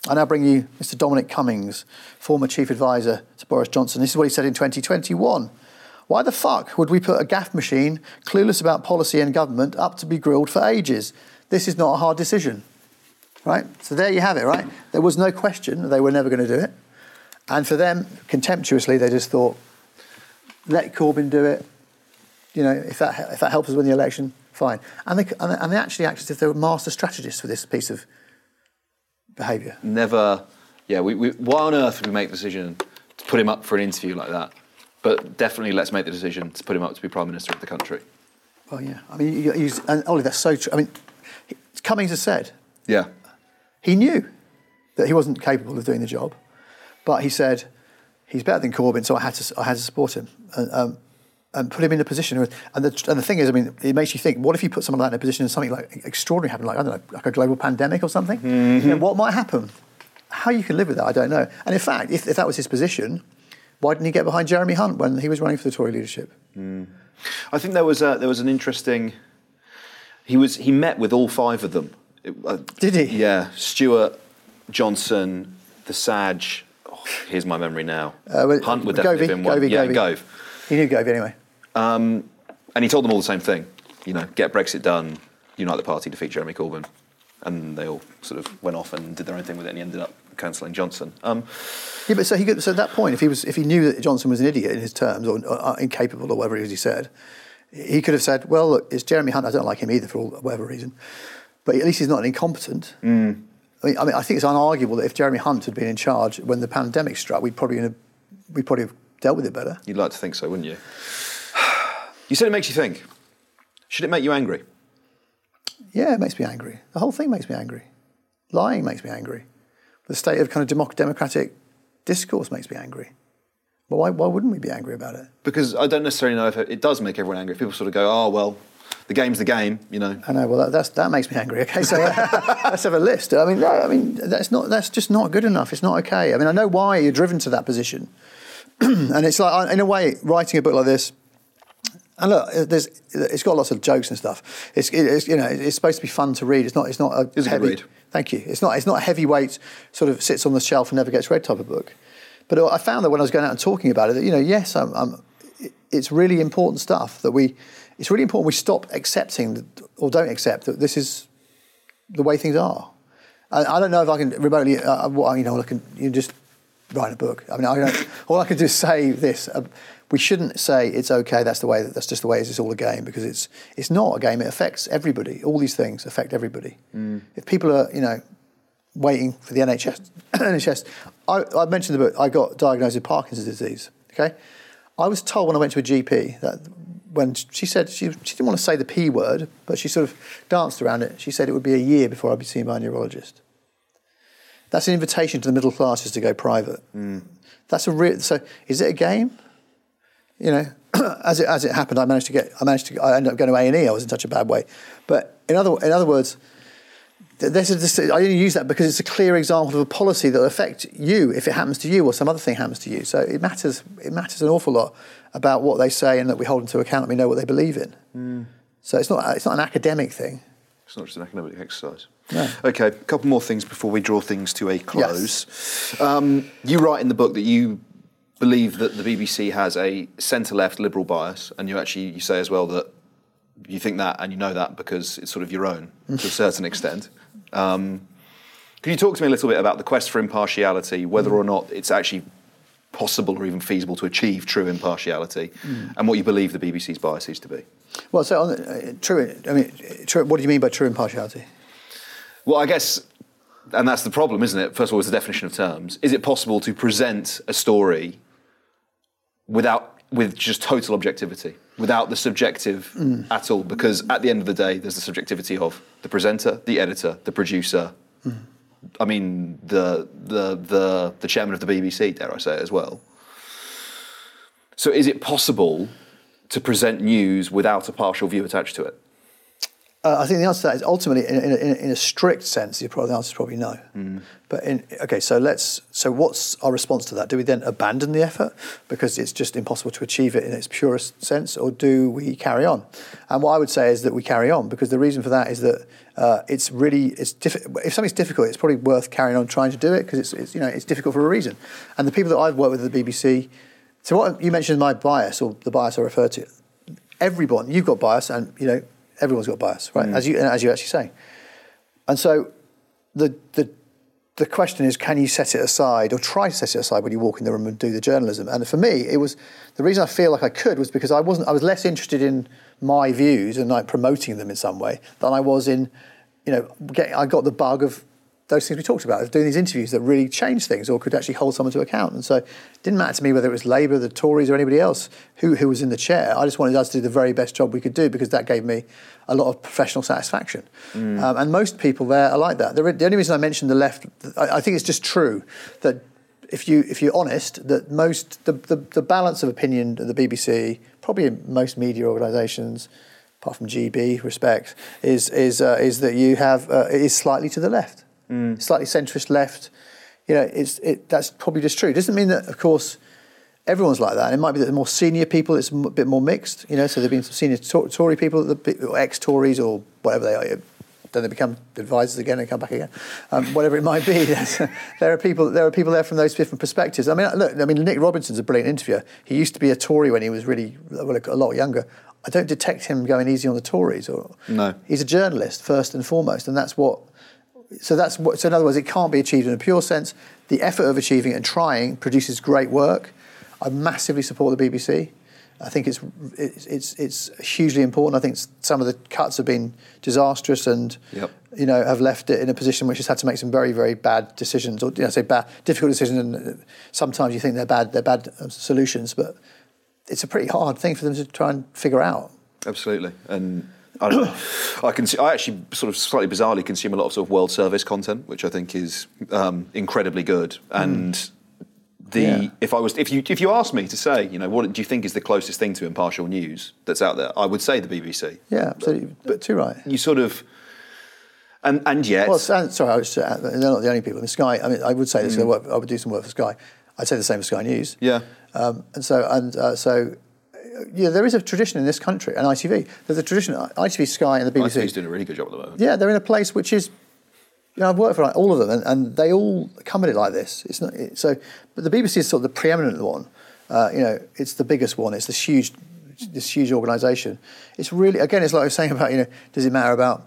I now bring you Mr. Dominic Cummings, former chief advisor to Boris Johnson. This is what he said in 2021. Why the fuck would we put a gaffe machine, clueless about policy and government, up to be grilled for ages? This is not a hard decision. Right? So there you have it, right? There was no question they were never going to do it. And for them, contemptuously, they just thought, let Corbyn do it. You know, if that, if that helps us win the election, fine. And they, and they, actually acted as if they were master strategists for this piece of behaviour. Never. Yeah. We, we, why on earth would we make the decision to put him up for an interview like that? But definitely, let's make the decision to put him up to be prime minister of the country. Well, yeah. I mean, you, you, and Oli, that's so true. I mean, Cummings has said Yeah. he knew that he wasn't capable of doing the job, but he said he's better than Corbyn, so I had to, I had to support him and, um, and put him in a position. And, the, and the thing is, I mean, it makes you think: what if you put someone like that in a position of something like extraordinary happened, like I don't know, like a global pandemic or something? You know, what might happen? How you can live with that, I don't know. And in fact, if, if that was his position, why didn't he get behind Jeremy Hunt when he was running for the Tory leadership? I think there was a, there was an interesting. He was he met with all five of them. It- uh, Did he? Yeah, Stewart, Johnson, the Saj. Oh, here's my memory now. Uh, well, Hunt would definitely Govey, have been one. Govey, yeah, Govey. Gove. He knew Gove anyway. Um, and he told them all the same thing. You know, get Brexit done, unite the party, defeat Jeremy Corbyn. And they all sort of went off and did their own thing with it, and he ended up cancelling Johnson. Um, Yeah, but so he could, so at that point, if he was if he knew that Johnson was an idiot in his terms or, or incapable or whatever it was he said, he could have said, "Well, look, it's Jeremy Hunt. I don't like him either for all, whatever reason, but at least he's not an incompetent." I mean, I mean, I think it's unarguable that if Jeremy Hunt had been in charge when the pandemic struck, we'd probably have, we'd probably have dealt with it better. you'd like to think so, wouldn't you? You said it makes you think. Should it make you angry? Yeah, it makes me angry. The whole thing makes me angry. Lying makes me angry. The state of kind of democratic discourse makes me angry. Well, why, why wouldn't we be angry about it? Because I don't necessarily know if it, it does make everyone angry. If people sort of go, oh, well, the game's the game, you know. I know. Well, that, that's, that makes me angry. Okay, so uh, let's have a list. I mean, no, I mean that's not that's just not good enough. It's not okay. I mean, I know why you're driven to that position, and it's like in a way writing a book like this. And look, there's it's got lots of jokes and stuff. It's, it's you know it's supposed to be fun to read. It's not it's not a It's a good read. Thank you. It's not it's not a heavyweight sort of sits on the shelf and never gets read type of book. But I found that when I was going out and talking about it, that you know, yes, I'm, I'm, it's really important stuff that we. It's really important we stop accepting or don't accept that this is the way things are. I, I don't know if I can remotely. Uh, you know, I can. You just write a book. I mean, I all I can do is say this. Uh, we shouldn't say it's okay. That's the way. That's just the way. it is. It's all a game because it's it's not a game. It affects everybody. All these things affect everybody. Mm. If people are, you know, waiting for the NHS, NHS. I, I mentioned the book. I got diagnosed with Parkinson's disease. Okay, I was told when I went to a GP that when she said she, she didn't want to say the P word, but she sort of danced around it. She said it would be a year before I'd be seen by a neurologist. That's an invitation to the middle classes to go private. Mm. That's a real. So is it a game? You know, as it as it happened, I managed to get. I managed to. I ended up going to A and E. I was in such a bad way. But in other in other words, this is just, I only use that because it's a clear example of a policy that will affect you if it happens to you or some other thing happens to you. So it matters. It matters an awful lot about what they say and that we hold them to account and we know what they believe in. So it's not it's not an academic thing. It's not just an academic exercise. No. Okay, a couple more things before we draw things to a close. Um, you write in the book that you believe that the BBC has a centre-left liberal bias, and you actually you say as well that you think that and you know that because it's sort of your own to a certain extent. Um, can you talk to me a little bit about the quest for impartiality, whether or not it's actually possible or even feasible to achieve true impartiality, and what you believe the BBC's bias is to be? Well, so the, uh, true. I mean, true, what do you mean by true impartiality? Well, I guess, and that's the problem, isn't it? First of all, it's the definition of terms. Is it possible to present a story without with just total objectivity, without the subjective mm. at all? Because at the end of the day, there's the subjectivity of the presenter, the editor, the producer. Mm. I mean, the the the the chairman of the BBC, dare I say it as well. So, is it possible to present news without a partial view attached to it? Uh, I think the answer to that is ultimately, in, in, in, in a strict sense, probably, the answer is probably no. Mm. But in, okay, so let's. So what's our response to that? Do we then abandon the effort because it's just impossible to achieve it in its purest sense, or do we carry on? And what I would say is that we carry on because the reason for that is that uh, it's really it's if something's difficult, it's probably worth carrying on trying to do it because it's, it's you know it's difficult for a reason. And the people that I've worked with at the BBC, so what you mentioned my bias or the bias I refer to, everyone you've got bias and you know everyone's got bias, right? Mm. As you as you actually say. And so the the the question is, can you set it aside or try to set it aside when you walk in the room and do the journalism? And for me, it was the reason I feel like I could was because I wasn't I was less interested in my views and like promoting them in some way than I was in, you know, getting, I got the bug of those things we talked about, doing these interviews that really changed things or could actually hold someone to account. And so it didn't matter to me whether it was Labour, the Tories, or anybody else who, who was in the chair. I just wanted us to do the very best job we could do because that gave me a lot of professional satisfaction. Mm. Um, and most people there are like that. The, the only reason I mentioned the left, I, I think it's just true that if you if you're honest, that most the, the, the balance of opinion at the BBC, probably in most media organisations, apart from GB, respect, is is uh, is that you have uh, is slightly to the left, Mm. slightly centrist left. You know, it's it, that's probably just true. It doesn't mean that, of course, everyone's like that. And it might be that the more senior people, it's a bit more mixed. You know, so there've been some senior Tor- Tory people, or ex-Tories or whatever they are. Then they become advisors again and come back again, um, whatever it might be. there are people. There are people there from those different perspectives. I mean, look. I mean, Nick Robinson's a brilliant interviewer. He used to be a Tory when he was really well, a lot younger. I don't detect him going easy on the Tories. Or No. he's a journalist first and foremost, and that's what. So that's what. So in other words, it can't be achieved in a pure sense. The effort of achieving it and trying produces great work. I massively support the BBC. I think it's it's it's, it's hugely important. I think some of the cuts have been disastrous and Yep. you know have left it in a position which has had to make some very very bad decisions or you know say bad difficult decisions. And uh, sometimes you think they're bad they're bad uh, solutions, but it's a pretty hard thing for them to try and figure out. Absolutely. And I, I can. I actually sort of slightly bizarrely consume a lot of sort of world service content, which I think is um, incredibly good. And the Yeah. if I was if you if you asked me to say, you know, what do you think is the closest thing to impartial news that's out there, I would say the BBC. Yeah, absolutely. But too right. You sort of. And and yet, Well, and, sorry, I was, uh, they're not the only people. The Sky. I mean, I would say this. I, Mm. work, I would do some work for Sky. I'd say the same for Sky News. yeah, Um, and so, and uh, so, uh, yeah, there is a tradition in this country, and ITV. There's a tradition. ITV, Sky, and the BBC. ITV's doing a really good job at the moment. Yeah, they're in a place which is, you know, I've worked for like, all of them, and, and they all come at it like this. It's not it, so, but the BBC is sort of the preeminent one. Uh, you know, it's the biggest one. It's this huge, this huge organisation. It's really again, it's like I was saying about you know, does it matter about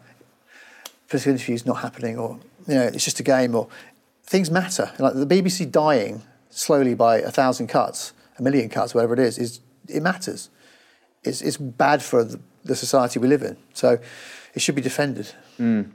political interviews not happening, or you know, it's just a game, or things matter. Like the BBC dying slowly by a thousand cuts, a million cuts, whatever it is, is it matters. It's, it's bad for the, the society we live in. So it should be defended. Mm.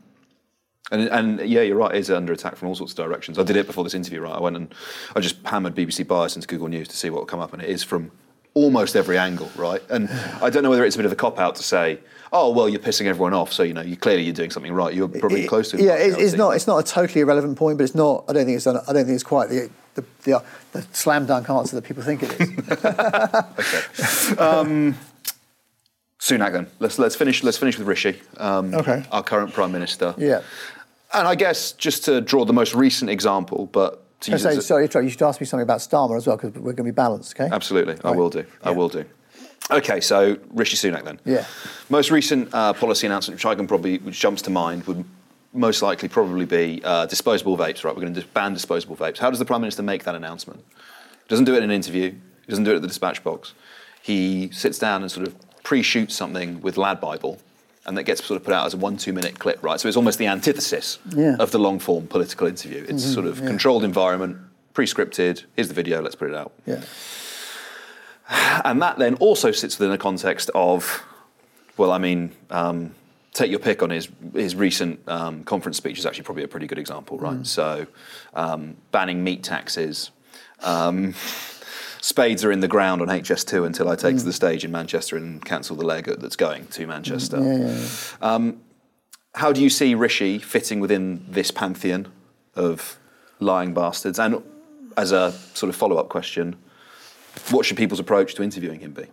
And, and yeah, you're right. It is under attack from all sorts of directions. I did it before this interview, right? I went and I just hammered BBC bias into Google News to see what would come up, and it is from almost every angle, right? And I don't know whether it's a bit of a cop out to say, "Oh, well, you're pissing everyone off, so you know, you clearly you're doing something right. You're probably It- close to." Yeah, it, it's not. It's not a totally irrelevant point, but it's not. I don't think it's. Done, I don't think it's quite the the, the, the slam dunk answer that people think it is. um, Sunak, then let's let's finish. Let's finish with Rishi, um, Okay. our current prime minister. yeah. And I guess just to draw the most recent example, but to use So, as a- sorry, you should ask me something about Starmer as well because we're going to be balanced. Okay. Absolutely, I will do. I will do. Okay, so Rishi Sunak then. Yeah. Most recent uh, policy announcement, which I can probably, which jumps to mind, would most likely probably be uh, disposable vapes. Right, we're going to ban disposable vapes. How does the prime minister make that announcement? He doesn't do it in an interview. He doesn't do it at the dispatch box. He sits down and sort of pre-shoots something with LADbible, and that gets sort of put out as a one-two minute clip. Right, so it's almost the antithesis Yeah. of the long-form political interview. It's Mhm, sort of yeah. controlled environment, pre-scripted. Here's the video. Let's put it out. Yeah. And that then also sits within a context of, well, I mean, um, take your pick on his his recent um, conference speech is actually probably a pretty good example, right? Mm. So, um, banning meat taxes. Um, spades are in the ground on HS2 until I take to the stage in Manchester and cancel the leg that's going to Manchester. Yeah, yeah, yeah. Um, how do you see Rishi fitting within this pantheon of lying bastards? And as a sort of follow up question, what should people's approach to interviewing him be?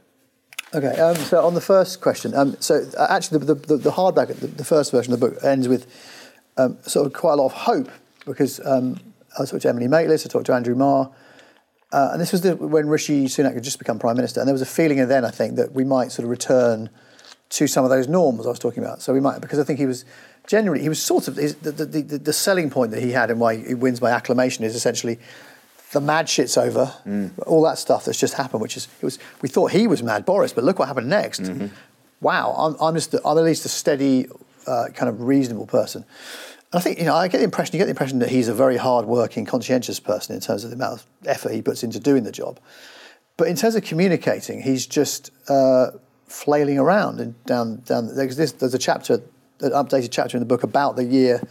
Okay, um, so on the first question, um, so uh, actually the, the, the hardback, the, the, first version of the book ends with um, sort of quite a lot of hope because um, I talked to Emily Maitlis, I talked to Andrew Marr, uh, and this was the, when Rishi Sunak had just become Prime Minister, and there was a feeling then, I think, that we might sort of return to some of those norms I was talking about. So we might, because I think he was generally, he was sort of, his, the, the, the, the selling point that he had and why he wins by acclamation is essentially the mad shit's over, mm. all that stuff that's just happened, which is, it was, we thought he was mad, Boris, but look what happened next. Mm-hmm. Wow, I'm, I'm, just, I'm at least a steady, uh, kind of reasonable person. And I think, you know, I get the impression, you get the impression that he's a very hard-working, conscientious person in terms of the amount of effort he puts into doing the job. But in terms of communicating, he's just uh, flailing around and down, down. There's, this, there's a chapter, an updated chapter in the book about the year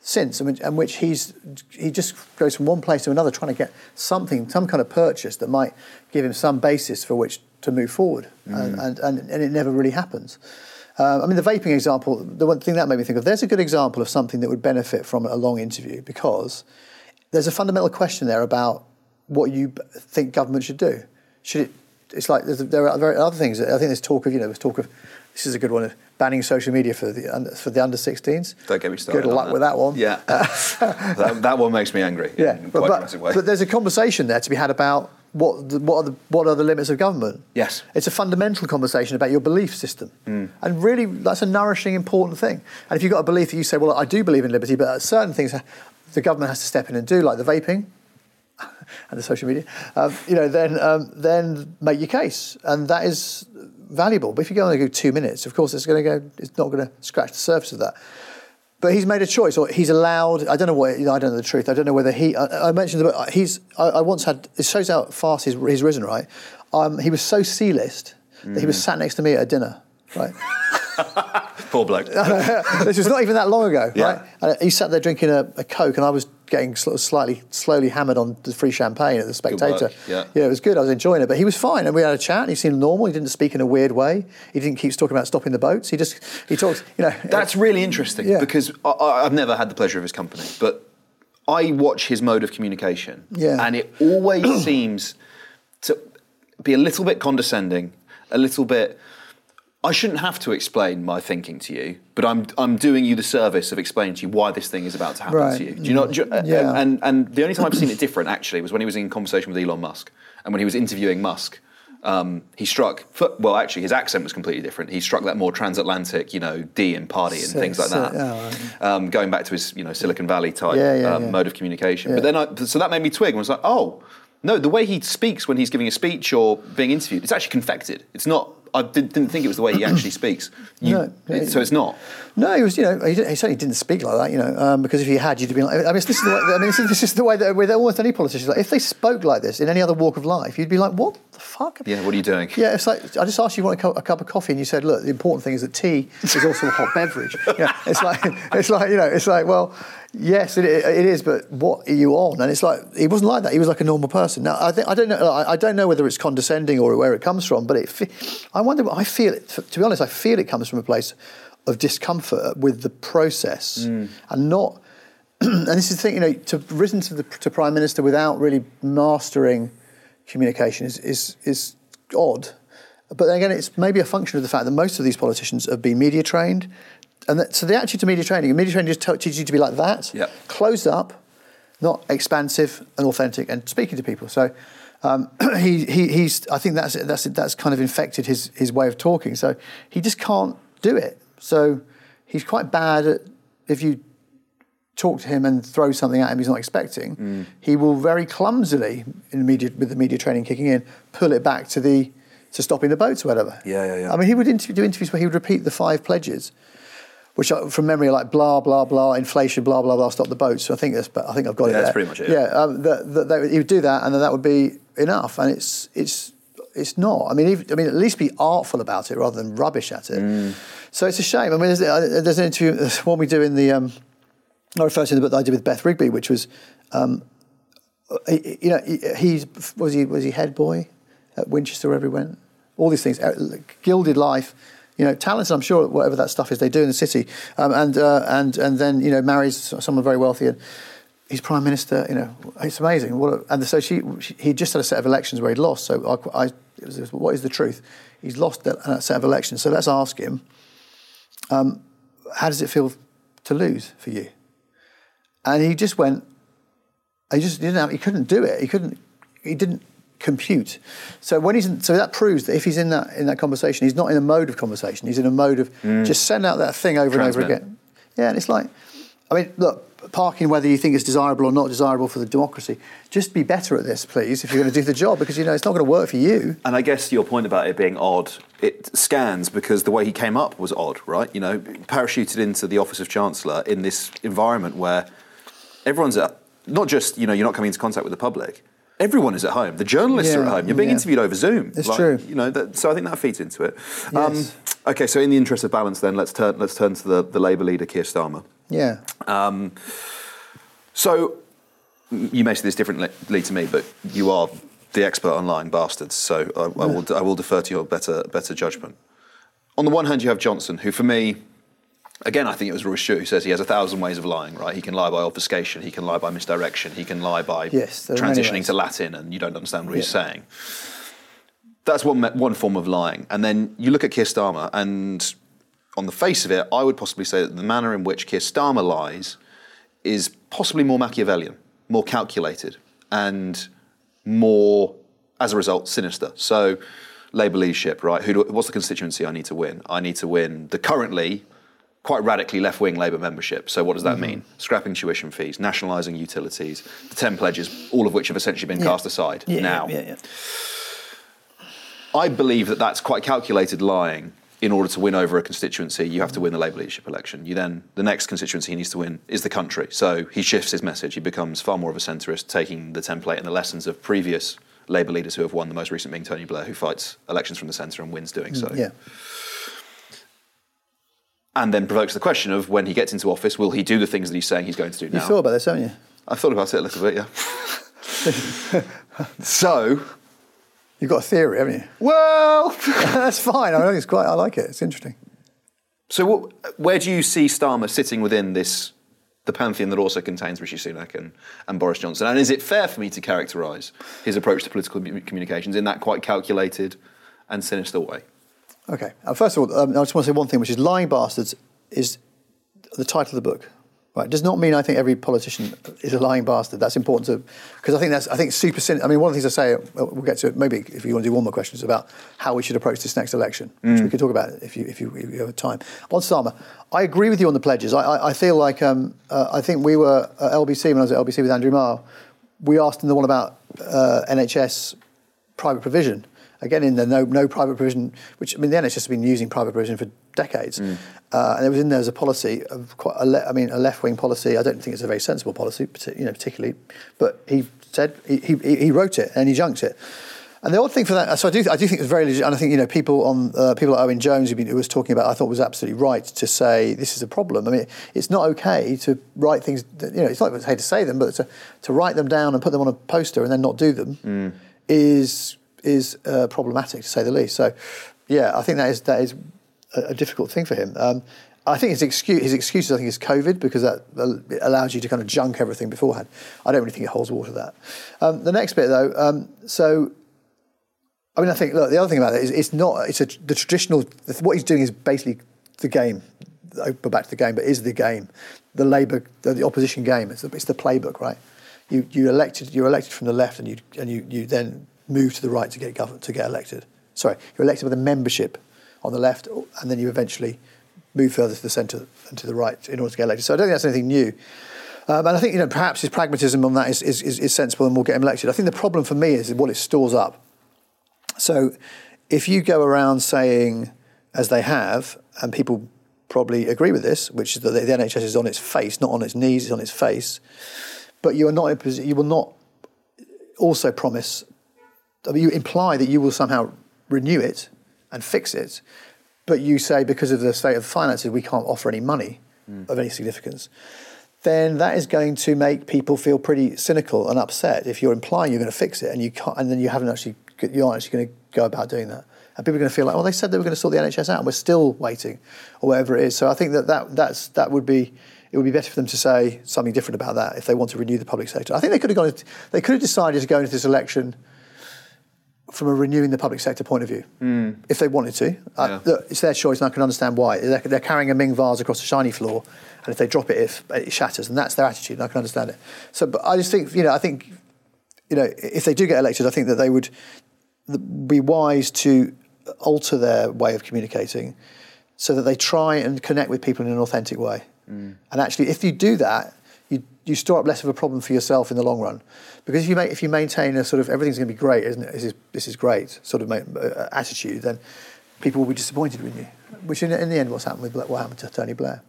since, in which he's he just goes from one place to another, trying to get something, some kind of purchase that might give him some basis for which to move forward, mm. and, and, and, and it never really happens. Um, I mean, the vaping example, the one thing that made me think of, there's a good example of something that would benefit from a long interview because there's a fundamental question there about what you think government should do. Should it? It's like there are very other things. I think there's talk of you know there's talk of this is a good one of banning social media for the under, for the under 16s. Don't get me started. Good luck that. with that one. Yeah, that, that, one makes me angry. Yeah, but, but, but, there's a conversation there to be had about what the, what are the what are the limits of government. Yes, it's a fundamental conversation about your belief system, mm. and really that's a nourishing, important thing. And if you've got a belief that you say, well, I do believe in liberty, but certain things the government has to step in and do, like the vaping. and the social media, um, you know, then um, then make your case, and that is valuable. But if you go only go two minutes, of course, it's going to go. It's not going to scratch the surface of that. But he's made a choice, or he's allowed. I don't know what. You know, I don't know the truth. I don't know whether he. I, I mentioned that he's. I, I, once had. It shows how fast he's, he's risen. Right. Um, he was so C-list mm. that he was mm. sat next to me at a dinner. Right. Poor bloke. this was not even that long ago, yeah. right? And he sat there drinking a, a, Coke, and I was getting sort of slightly, slowly hammered on the free champagne at the Spectator. Yeah. yeah, it was good. I was enjoying it, but he was fine, and we had a chat. And he seemed normal. He didn't speak in a weird way. He didn't keep talking about stopping the boats. He just he talks. You know, that's really interesting yeah. because I, have never had the pleasure of his company, but I watch his mode of communication, yeah. and it always seems to be a little bit condescending, a little bit I shouldn't have to explain my thinking to you, but I'm I'm doing you the service of explaining to you why this thing is about to happen right. to you. Do you know? Do, uh, yeah. And and the only time I've seen it different actually was when he was in conversation with Elon Musk, and when he was interviewing Musk. Um, he struck, well, actually, his accent was completely different. He struck that more transatlantic, you know, D and party and so, things like that. So, right. um, going back to his, you know, Silicon Valley type yeah, yeah, um, mode of communication. But then, I, so that made me twig and was like, oh, no, the way he speaks when he's giving a speech or being interviewed, it's actually confected. It's not I did, not think it was the way he actually speaks. You, no, it, so it's not. No, he was. You know, he, he certainly didn't speak like that. You know, um, because if he had, you'd have been like. I mean, this is the way, I mean, this is, this is the way that with almost any politician. Like, if they spoke like this in any other walk of life, you'd be like, "What the fuck?" Yeah, what are you doing? Yeah, it's like I just asked you, you want a cup, a cup of coffee, and you said, "Look, the important thing is that tea is also a hot beverage." You know, it's like it's like you know, it's like well, Yes, it, it is. But what are you on? And it's like he wasn't like that. He was like a normal person. Now I think I don't know. I, don't know whether it's condescending or where it comes from. But it, I wonder. I feel it. To be honest, I feel it comes from a place of discomfort with the process mm. and not. and this is the thing. You know, to risen to the to prime minister without really mastering communication is is is odd. But then again, it's maybe a function of the fact that most of these politicians have been media trained and that, so the attitude to media training, media training just teaches you to be like that, closed up, not expansive and authentic, and speaking to people. So um, he, he, he's, I think that's, that's, that's kind of infected his, his way of talking. So he just can't do it. So he's quite bad at, if you talk to him and throw something at him he's not expecting, mm. he will very clumsily, in media, with the media training kicking in, pull it back to the to stopping the boats or whatever. Yeah, yeah, yeah. I mean, he would interview, do interviews where he would repeat the five pledges which from memory are like blah blah blah inflation blah blah blah stop the boats. So I think that's I think I've got yeah, it. That's there. pretty much it. Yeah, um, that, he would do that, and then that would be enough. And it's it's it's not. I mean, even, I mean, at least be artful about it rather than rubbish at it. Mm. So it's a shame. I mean, there's, uh, there's an interview, there's one we do in the. Um, I refer to the book that I did with Beth Rigby, which was, um, you know, he was he was he head boy at Winchester wherever he went. All these things, uh, gilded life you know, talented. I'm sure whatever that stuff is they do in the city, um, and uh, and and then you know marries someone very wealthy. And he's prime minister. You know, it's amazing. A, and so she, she, he just had a set of elections where he'd lost. So I, I was, what is the truth? He's lost that, that set of elections. So let's ask him. Um, how does it feel to lose for you? And he just went. He just didn't. Have, he couldn't do it. He couldn't. He didn't compute. So when he's in, so that proves that if he's in that in that conversation, he's not in a mode of conversation. He's in a mode of Mm. just send out that thing over Transmit. and over again. Yeah, and it's like, I mean, look, parking whether you think it's desirable or not desirable for the democracy, just be better at this, please, if you're going to do the job, because you know it's not going to work for you. And I guess your point about it being odd, it scans because the way he came up was odd, right? You know, parachuted into the office of chancellor in this environment where everyone's at, not just, you know, you're not coming into contact with the public. Everyone is at home. The journalists are at home. You're being yeah. interviewed over Zoom. It's true. You know, that, so I think that feeds into it. Yes. Um, okay, so in the interest of balance, then let's turn let's turn to the, the Labour leader Keir Starmer. Yeah. Um, so you may see this differently to me, but you are the expert on lying bastards. So I, I will I will defer to your better better judgment. On the one hand, you have Johnson, who for me, again, I think it was Rory who says he has a thousand ways of lying. Right? He can lie by obfuscation. He can lie by misdirection. He can lie by Yes, there are many transitioning to Latin, and you don't understand what he's saying. That's one one form of lying. And then you look at Keir Starmer, and on the face of it, I would possibly say that the manner in which Keir Starmer lies is possibly more Machiavellian, more calculated, and more, as a result, sinister. So, Labour leadership, right? Who do, what's the constituency I need to win? I need to win the currently quite radically left wing Labour membership. So, what does that Mhm. mean? Scrapping tuition fees, nationalising utilities, the 10 pledges, all of which have essentially been Yeah. cast aside Yeah, now. Yeah, yeah. I believe that that's quite calculated lying. In order to win over a constituency, you have to win the Labour leadership election. You then, the next constituency he needs to win is the country. So he shifts his message. He becomes far more of a centrist, taking the template and the lessons of previous Labour leaders who have won, the most recent being Tony Blair, who fights elections from the centre and wins doing so. Mm, Yeah. And then provokes the question of when he gets into office, will he do the things that he's saying he's going to do You thought about this, haven't you? I've thought about it a little bit, yeah. so. You've got a theory, haven't you? Well, that's fine. I think it's quite. I like it. It's interesting. So, what, where do you see Starmer sitting within this, the pantheon that also contains Rishi Sunak and, and Boris Johnson? And is it fair for me to characterise his approach to political communications in that quite calculated and sinister way? Okay. Uh, first of all, um, I just want to say one thing, which is "Lying Bastards" is the title of the book. Right. It does not mean I think every politician is a lying bastard. That's important to because I think that's I think super. I mean, one of the things I say, uh, we'll get to it. Maybe if you want to do one more question, is about how we should approach this next election, which Mm. we could talk about if you if you, if you have time. On Starmer, I agree with you on the pledges. I, I, I feel like um, uh, I think we were at LBC when I was at LBC with Andrew Marr. We asked him the one about uh, NHS private provision. Again, in the no, no private provision, which I mean, the NHS has been using private provision for decades, uh, and it was in there as a policy of quite a le- I mean, a left wing policy. I don't think it's a very sensible policy, you know, particularly. But he said he, he, he wrote it and he junked it. And the odd thing for that, so I do, I do think it's very legit. And I think you know people on uh, people like Owen Jones who, been, who was talking about, I thought was absolutely right to say this is a problem. I mean, it's not okay to write things. That, you know, it's not okay to say them, but to, to write them down and put them on a poster and then not do them is is uh, problematic to say the least. So, yeah, I think that is that is a, a difficult thing for him. Um, I think his excuse, his excuses, I think, is COVID because that allows you to kind of junk everything beforehand. I don't really think it holds water. That. Um, the next bit, though, um, so. I mean, I think look. The other thing about it is it's not. It's a, the traditional. What he's doing is basically the game. Go back to the game, but is the game, the Labour, the, the opposition game. It's the, it's the playbook, right? You you elected. You're elected from the left, and you and you you then move to the right to get governed to get elected. Sorry, you're elected with a membership on the left, and then you eventually move further to the centre and to the right in order to get elected. So I don't think that's anything new. Um, and I think you know perhaps his pragmatism on that is, is, is, sensible and will get him elected. I think the problem for me is what it stores up. So if you go around saying, as they have, and people probably agree with this, which is that the, NHS is on its face, not on its knees, it's on its face, but you are not you will not also promise, I mean, you imply that you will somehow renew it and fix it, but you say because of the state of finances we can't offer any money hmm. of any significance, then that is going to make people feel pretty cynical and upset if you're implying you're going to fix it and you can't, and then you haven't actually, you aren't actually going to go about doing that. And people are going to feel like, well, they said they were going to sort the NHS out, and we're still waiting, or whatever it is. So I think that, that that's that would be it would be better for them to say something different about that if they want to renew the public sector. I think they could have gone. They could have decided to go into this election from a renewing the public sector point of view, Mm. if they wanted to. Uh, look, it's their choice, and I can understand why. They're, they're carrying a Ming vase across a shiny floor, and if they drop it, it, it shatters, and that's their attitude, and I can understand it. So, but I just think, you know, I think, you know, if they do get elected, I think that they would be wise to alter their way of communicating so that they try and connect with people in an authentic way. Mm. And actually, if you do that, you, you store up less of a problem for yourself in the long run. Because if you, make, if you maintain a sort of everything's going to be great, isn't it? This is, this is great sort of uh, attitude, then people will be disappointed with you. Which in, in the end, what's happened with what happened to Tony Blair.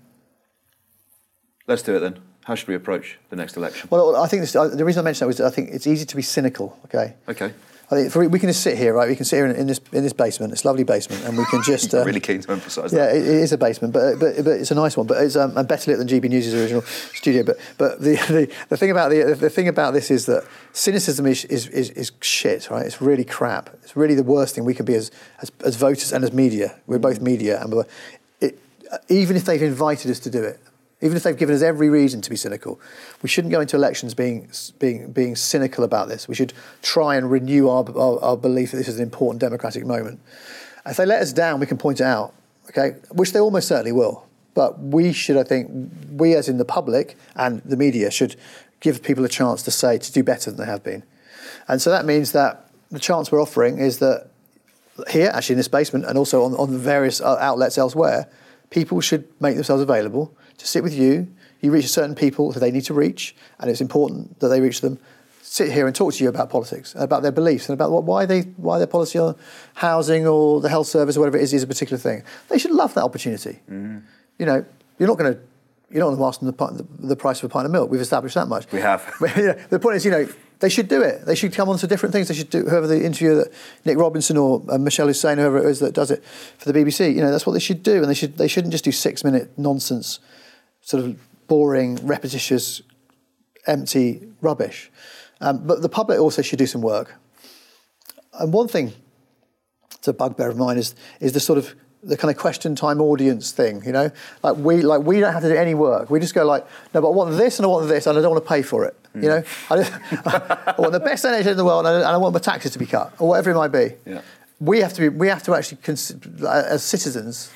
Let's do it then. How should we approach the next election? Well, I think this, the reason I mentioned that was that I think it's easy to be cynical. Okay. Okay. I think for, we can just sit here, right? We can sit here in, in this in this basement, this lovely basement, and we can just. Uh, really keen to emphasise Yeah, that. it, it is a basement, but, but but it's a nice one. But it's um, and better lit than GB News' original studio. But but the, the, the thing about the the thing about this is that cynicism is, is is is shit, right? It's really crap. It's really the worst thing we can be as as, as voters and as media. We're both media, and we're, it, even if they've invited us to do it, even if they've given us every reason to be cynical, we shouldn't go into elections being being being cynical about this. We should try and renew our, our, our belief that this is an important democratic moment. If they let us down, we can point it out, okay? Which they almost certainly will. But we should, I think, we as in the public and the media should give people a chance to say to do better than they have been. And so that means that the chance we're offering is that here, actually in this basement, and also on, on the various uh, outlets elsewhere, people should make themselves available to sit with you. You reach certain people that they need to reach, and it's important that they reach them. Sit here and talk to you about politics, about their beliefs, and about what, why they why their policy on housing or the health service or whatever it is is a particular thing. They should love that opportunity. You know, you're not going to you're not going to ask them the, the, the price of a pint of milk. We've established that much. We have. But, you know, the point is, you know, they should do it. They should come on to different things. They should do whoever the interviewer that Nick Robinson or uh, Mishal Husain, whoever it is that does it for the BBC. You know, that's what they should do, and they should they shouldn't just do six minute nonsense, sort of boring, repetitious, empty rubbish. Um, but the public also should do some work. And one thing, a bugbear of mine, is is the sort of the kind of question time audience thing, you know, like we like we don't have to do any work. We just go like, no, but I want this and I want this and I don't want to pay for it. You know, I, I want the best NHS in the world and I, and I want my taxes to be cut or whatever it might be. Yeah. We have to be. We have to actually, as citizens,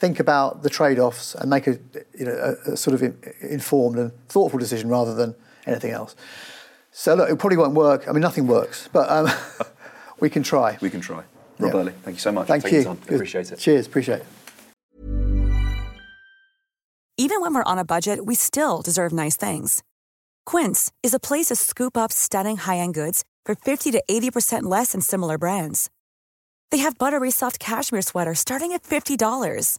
think about the trade-offs and make a you know a, a sort of informed and thoughtful decision rather than anything else. So look, it probably won't work. I mean, nothing works, but um, we can try. We can try. Rob Yeah. Burley, thank you so much. Thank for you. time. Appreciate it. Cheers. Appreciate it. Even when we're on a budget, we still deserve nice things. Quince is a place to scoop up stunning high-end goods for 50 to 80% less than similar brands. They have buttery soft cashmere sweaters starting at $50,